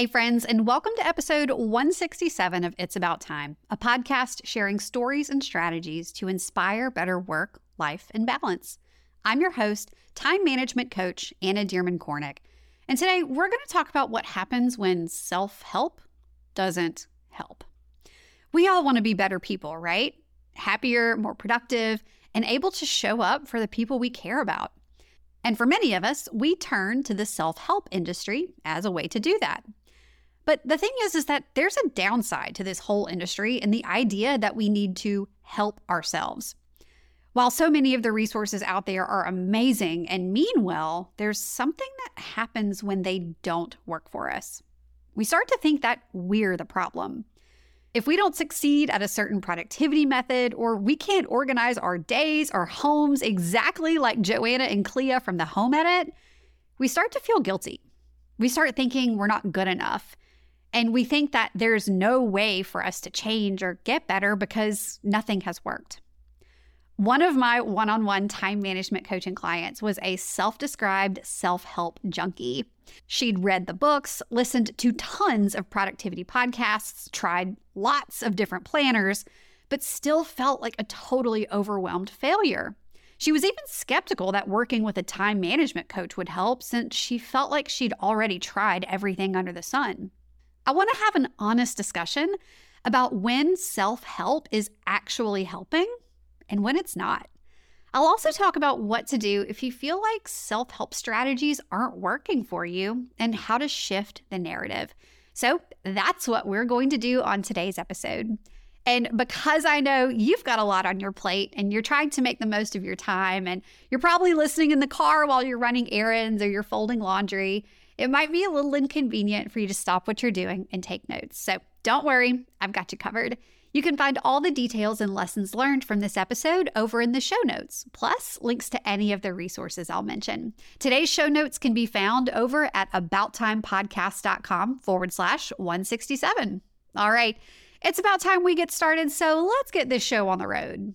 Hey, friends, and welcome to episode 167 of It's About Time, a podcast sharing stories and strategies to inspire better work, life, and balance. I'm your host, time management coach Anna Dearmon Kornick. And today we're going to talk about what happens when self help doesn't help. We all want to be better people, right? Happier, more productive, and able to show up for the people we care about. And for many of us, we turn to the self help industry as a way to do that. But the thing is, is that there's a downside to this whole industry and the idea that we need to help ourselves. While so many of the resources out there are amazing and mean well, there's something that happens when they don't work for us. We start to think that we're the problem. If we don't succeed at a certain productivity method, or we can't organize our days or homes exactly like Joanna and Clea from the Home Edit, we start to feel guilty. We start thinking we're not good enough and we think that there's no way for us to change or get better because nothing has worked. One of my one on one time management coaching clients was a self described self help junkie. She'd read the books, listened to tons of productivity podcasts, tried lots of different planners, but still felt like a totally overwhelmed failure. She was even skeptical that working with a time management coach would help since she felt like she'd already tried everything under the sun. I want to have an honest discussion about when self help is actually helping and when it's not. I'll also talk about what to do if you feel like self help strategies aren't working for you and how to shift the narrative. So that's what we're going to do on today's episode. And because I know you've got a lot on your plate and you're trying to make the most of your time, and you're probably listening in the car while you're running errands or you're folding laundry, it might be a little inconvenient for you to stop what you're doing and take notes. So don't worry, I've got you covered. You can find all the details and lessons learned from this episode over in the show notes, plus links to any of the resources I'll mention. Today's show notes can be found over at abouttimepodcast.com forward slash 167. All right, it's about time we get started, so let's get this show on the road.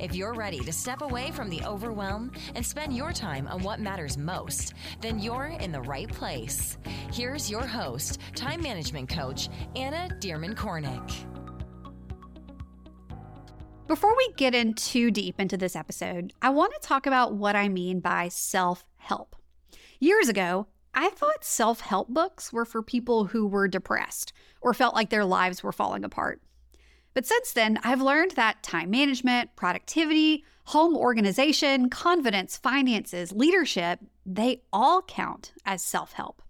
If you're ready to step away from the overwhelm and spend your time on what matters most, then you're in the right place. Here's your host, time management coach, Anna Dearmon Kornick. Before we get in too deep into this episode, I want to talk about what I mean by self help. Years ago, I thought self help books were for people who were depressed or felt like their lives were falling apart. But since then, I've learned that time management, productivity, home organization, confidence, finances, leadership, they all count as self help.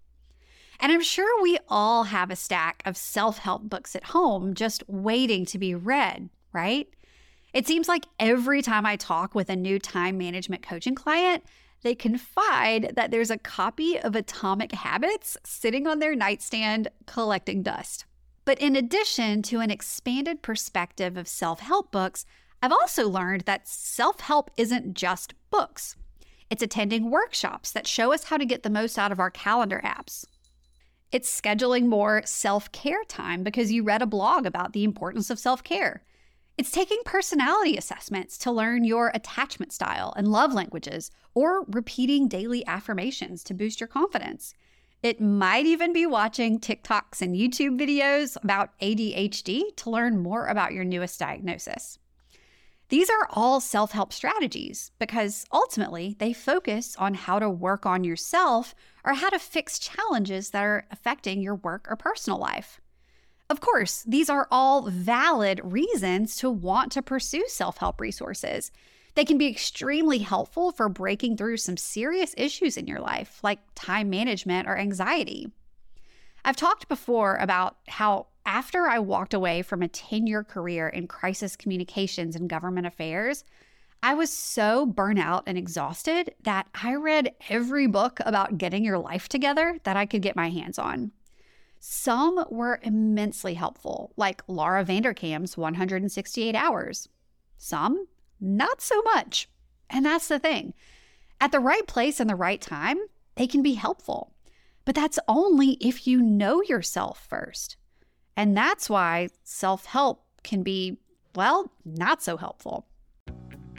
And I'm sure we all have a stack of self help books at home just waiting to be read, right? It seems like every time I talk with a new time management coaching client, they confide that there's a copy of Atomic Habits sitting on their nightstand collecting dust. But in addition to an expanded perspective of self help books, I've also learned that self help isn't just books. It's attending workshops that show us how to get the most out of our calendar apps. It's scheduling more self care time because you read a blog about the importance of self care. It's taking personality assessments to learn your attachment style and love languages, or repeating daily affirmations to boost your confidence. It might even be watching TikToks and YouTube videos about ADHD to learn more about your newest diagnosis. These are all self help strategies because ultimately they focus on how to work on yourself or how to fix challenges that are affecting your work or personal life. Of course, these are all valid reasons to want to pursue self help resources. They can be extremely helpful for breaking through some serious issues in your life, like time management or anxiety. I've talked before about how after I walked away from a 10 year career in crisis communications and government affairs, I was so burnt out and exhausted that I read every book about getting your life together that I could get my hands on. Some were immensely helpful, like Laura Vanderkam's 168 Hours, some not so much. And that's the thing. At the right place and the right time, they can be helpful. But that's only if you know yourself first. And that's why self help can be, well, not so helpful.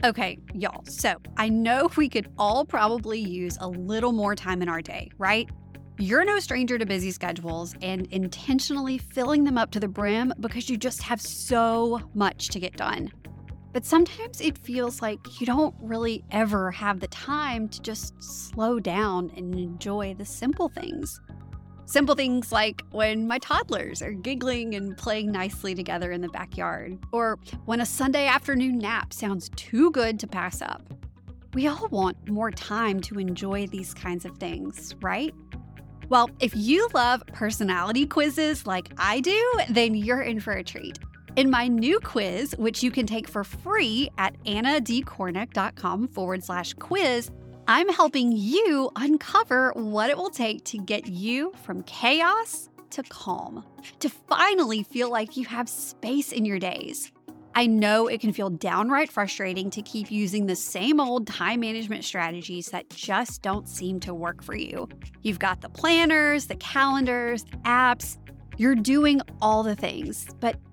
Okay, y'all. So I know we could all probably use a little more time in our day, right? You're no stranger to busy schedules and intentionally filling them up to the brim because you just have so much to get done. But sometimes it feels like you don't really ever have the time to just slow down and enjoy the simple things. Simple things like when my toddlers are giggling and playing nicely together in the backyard, or when a Sunday afternoon nap sounds too good to pass up. We all want more time to enjoy these kinds of things, right? Well, if you love personality quizzes like I do, then you're in for a treat. In my new quiz, which you can take for free at annadcornick.com forward slash quiz, I'm helping you uncover what it will take to get you from chaos to calm, to finally feel like you have space in your days. I know it can feel downright frustrating to keep using the same old time management strategies that just don't seem to work for you. You've got the planners, the calendars, apps, you're doing all the things, but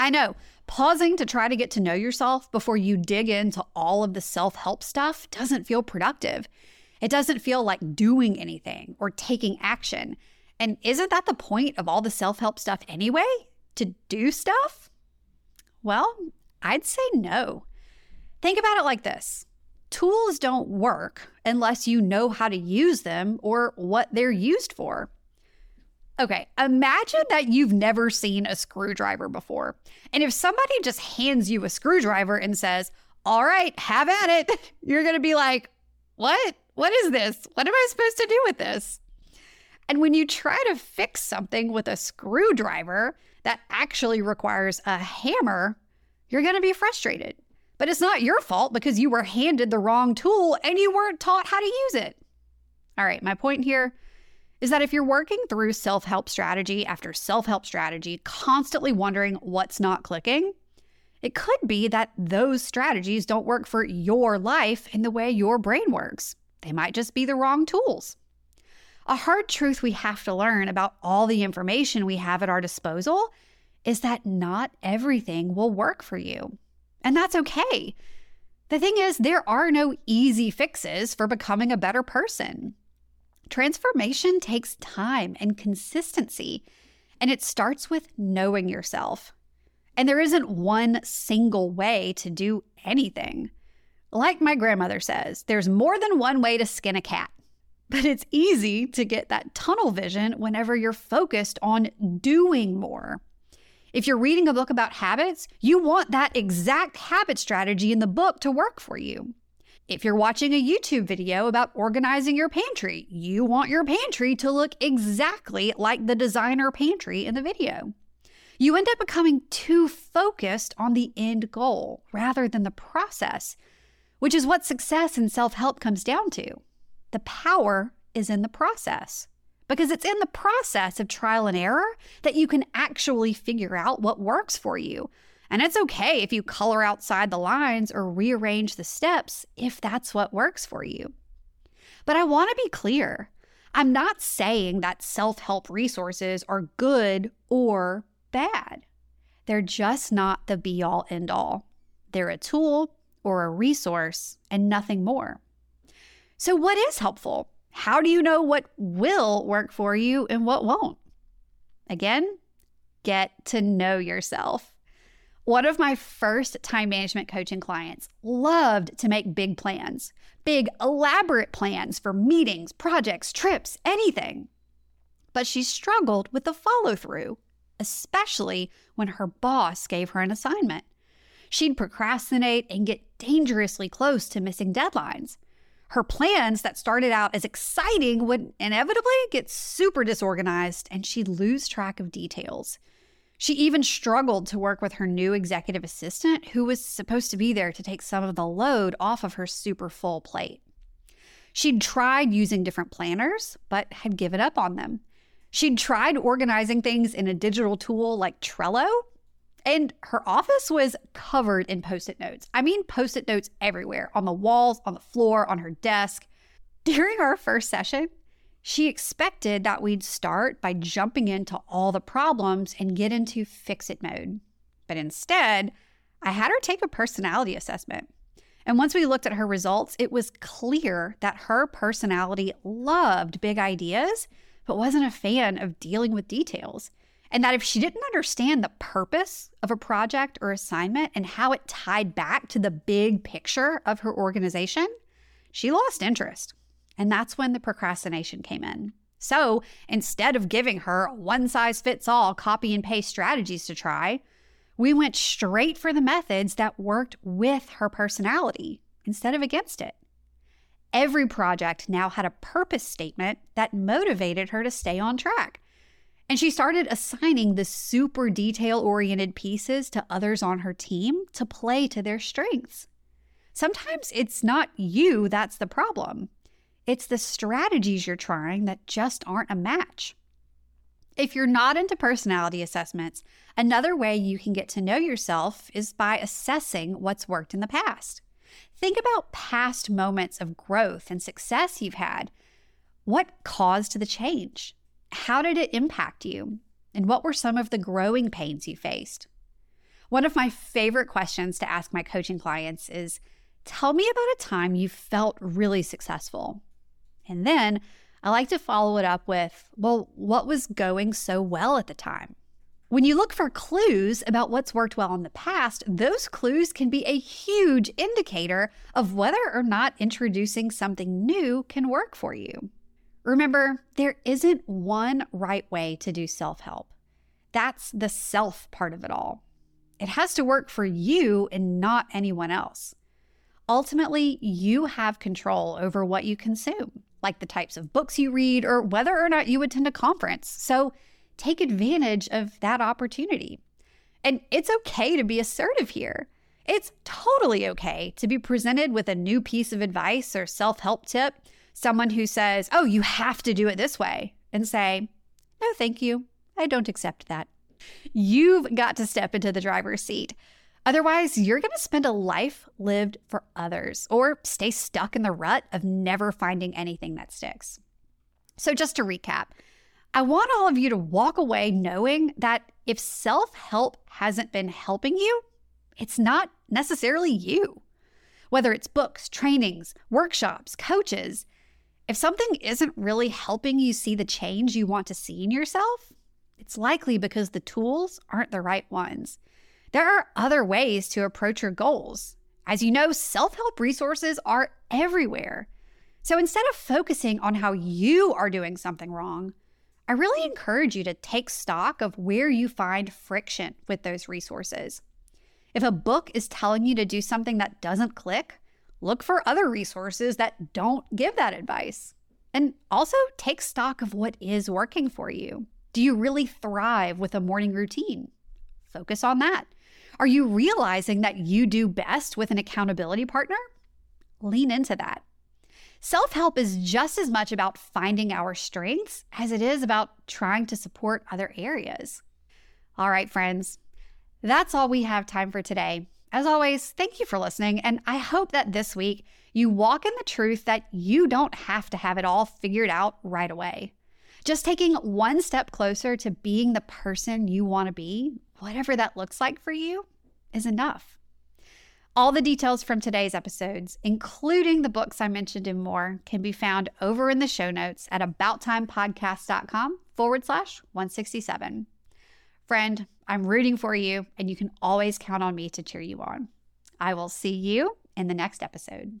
I know, pausing to try to get to know yourself before you dig into all of the self help stuff doesn't feel productive. It doesn't feel like doing anything or taking action. And isn't that the point of all the self help stuff anyway? To do stuff? Well, I'd say no. Think about it like this tools don't work unless you know how to use them or what they're used for. Okay, imagine that you've never seen a screwdriver before. And if somebody just hands you a screwdriver and says, All right, have at it, you're going to be like, What? What is this? What am I supposed to do with this? And when you try to fix something with a screwdriver that actually requires a hammer, you're going to be frustrated. But it's not your fault because you were handed the wrong tool and you weren't taught how to use it. All right, my point here is that if you're working through self help strategy after self help strategy, constantly wondering what's not clicking, it could be that those strategies don't work for your life in the way your brain works. They might just be the wrong tools. A hard truth we have to learn about all the information we have at our disposal is that not everything will work for you. And that's okay. The thing is, there are no easy fixes for becoming a better person. Transformation takes time and consistency, and it starts with knowing yourself. And there isn't one single way to do anything. Like my grandmother says, there's more than one way to skin a cat. But it's easy to get that tunnel vision whenever you're focused on doing more. If you're reading a book about habits, you want that exact habit strategy in the book to work for you. If you're watching a YouTube video about organizing your pantry, you want your pantry to look exactly like the designer pantry in the video. You end up becoming too focused on the end goal rather than the process, which is what success and self help comes down to. The power is in the process because it's in the process of trial and error that you can actually figure out what works for you and it's okay if you color outside the lines or rearrange the steps if that's what works for you. But I want to be clear I'm not saying that self help resources are good or bad. they're just not the be all end all. They're a tool or a resource and nothing more. So, what is helpful? How do you know what will work for you and what won't? Again, get to know yourself. One of my first time management coaching clients loved to make big plans, big, elaborate plans for meetings, projects, trips, anything. But she struggled with the follow through, especially when her boss gave her an assignment. She'd procrastinate and get dangerously close to missing deadlines. Her plans that started out as exciting would inevitably get super disorganized and she'd lose track of details. She even struggled to work with her new executive assistant, who was supposed to be there to take some of the load off of her super full plate. She'd tried using different planners, but had given up on them. She'd tried organizing things in a digital tool like Trello, and her office was covered in post it notes. I mean, post it notes everywhere on the walls, on the floor, on her desk. During our first session, she expected that we'd start by jumping into all the problems and get into fix it mode. But instead, I had her take a personality assessment. And once we looked at her results, it was clear that her personality loved big ideas, but wasn't a fan of dealing with details. And that if she didn't understand the purpose of a project or assignment and how it tied back to the big picture of her organization, she lost interest. And that's when the procrastination came in. So instead of giving her one size fits all copy and paste strategies to try, we went straight for the methods that worked with her personality instead of against it. Every project now had a purpose statement that motivated her to stay on track. And she started assigning the super detail oriented pieces to others on her team to play to their strengths. Sometimes it's not you that's the problem. It's the strategies you're trying that just aren't a match. If you're not into personality assessments, another way you can get to know yourself is by assessing what's worked in the past. Think about past moments of growth and success you've had. What caused the change? How did it impact you? And what were some of the growing pains you faced? One of my favorite questions to ask my coaching clients is Tell me about a time you felt really successful. And then I like to follow it up with, well, what was going so well at the time? When you look for clues about what's worked well in the past, those clues can be a huge indicator of whether or not introducing something new can work for you. Remember, there isn't one right way to do self help. That's the self part of it all. It has to work for you and not anyone else. Ultimately, you have control over what you consume like the types of books you read or whether or not you attend a conference. So take advantage of that opportunity. And it's okay to be assertive here. It's totally okay to be presented with a new piece of advice or self help tip, someone who says, Oh, you have to do it this way, and say, No, thank you. I don't accept that. You've got to step into the driver's seat. Otherwise, you're going to spend a life lived for others or stay stuck in the rut of never finding anything that sticks. So, just to recap, I want all of you to walk away knowing that if self help hasn't been helping you, it's not necessarily you. Whether it's books, trainings, workshops, coaches, if something isn't really helping you see the change you want to see in yourself, it's likely because the tools aren't the right ones. There are other ways to approach your goals. As you know, self help resources are everywhere. So instead of focusing on how you are doing something wrong, I really encourage you to take stock of where you find friction with those resources. If a book is telling you to do something that doesn't click, look for other resources that don't give that advice. And also take stock of what is working for you. Do you really thrive with a morning routine? Focus on that. Are you realizing that you do best with an accountability partner? Lean into that. Self help is just as much about finding our strengths as it is about trying to support other areas. All right, friends, that's all we have time for today. As always, thank you for listening, and I hope that this week you walk in the truth that you don't have to have it all figured out right away. Just taking one step closer to being the person you want to be whatever that looks like for you is enough. All the details from today's episodes, including the books I mentioned and more, can be found over in the show notes at abouttimepodcast.com forward slash 167. Friend, I'm rooting for you, and you can always count on me to cheer you on. I will see you in the next episode.